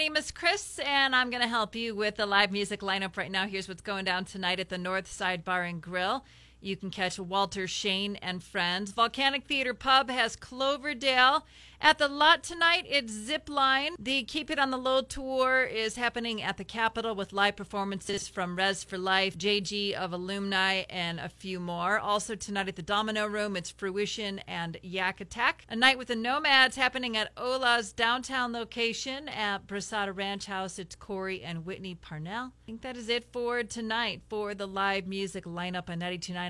name is Chris, and I'm going to help you with the live music lineup right now. Here's what's going down tonight at the North Side Bar and Grill. You can catch Walter Shane and friends. Volcanic Theater Pub has Cloverdale. At the lot tonight, it's Zipline. The Keep It on the Low tour is happening at the Capitol with live performances from Res for Life, JG of Alumni, and a few more. Also tonight at the Domino Room, it's Fruition and Yak Attack. A night with the Nomads happening at Ola's downtown location at Brasada Ranch House. It's Corey and Whitney Parnell. I think that is it for tonight for the live music lineup on 929 FM.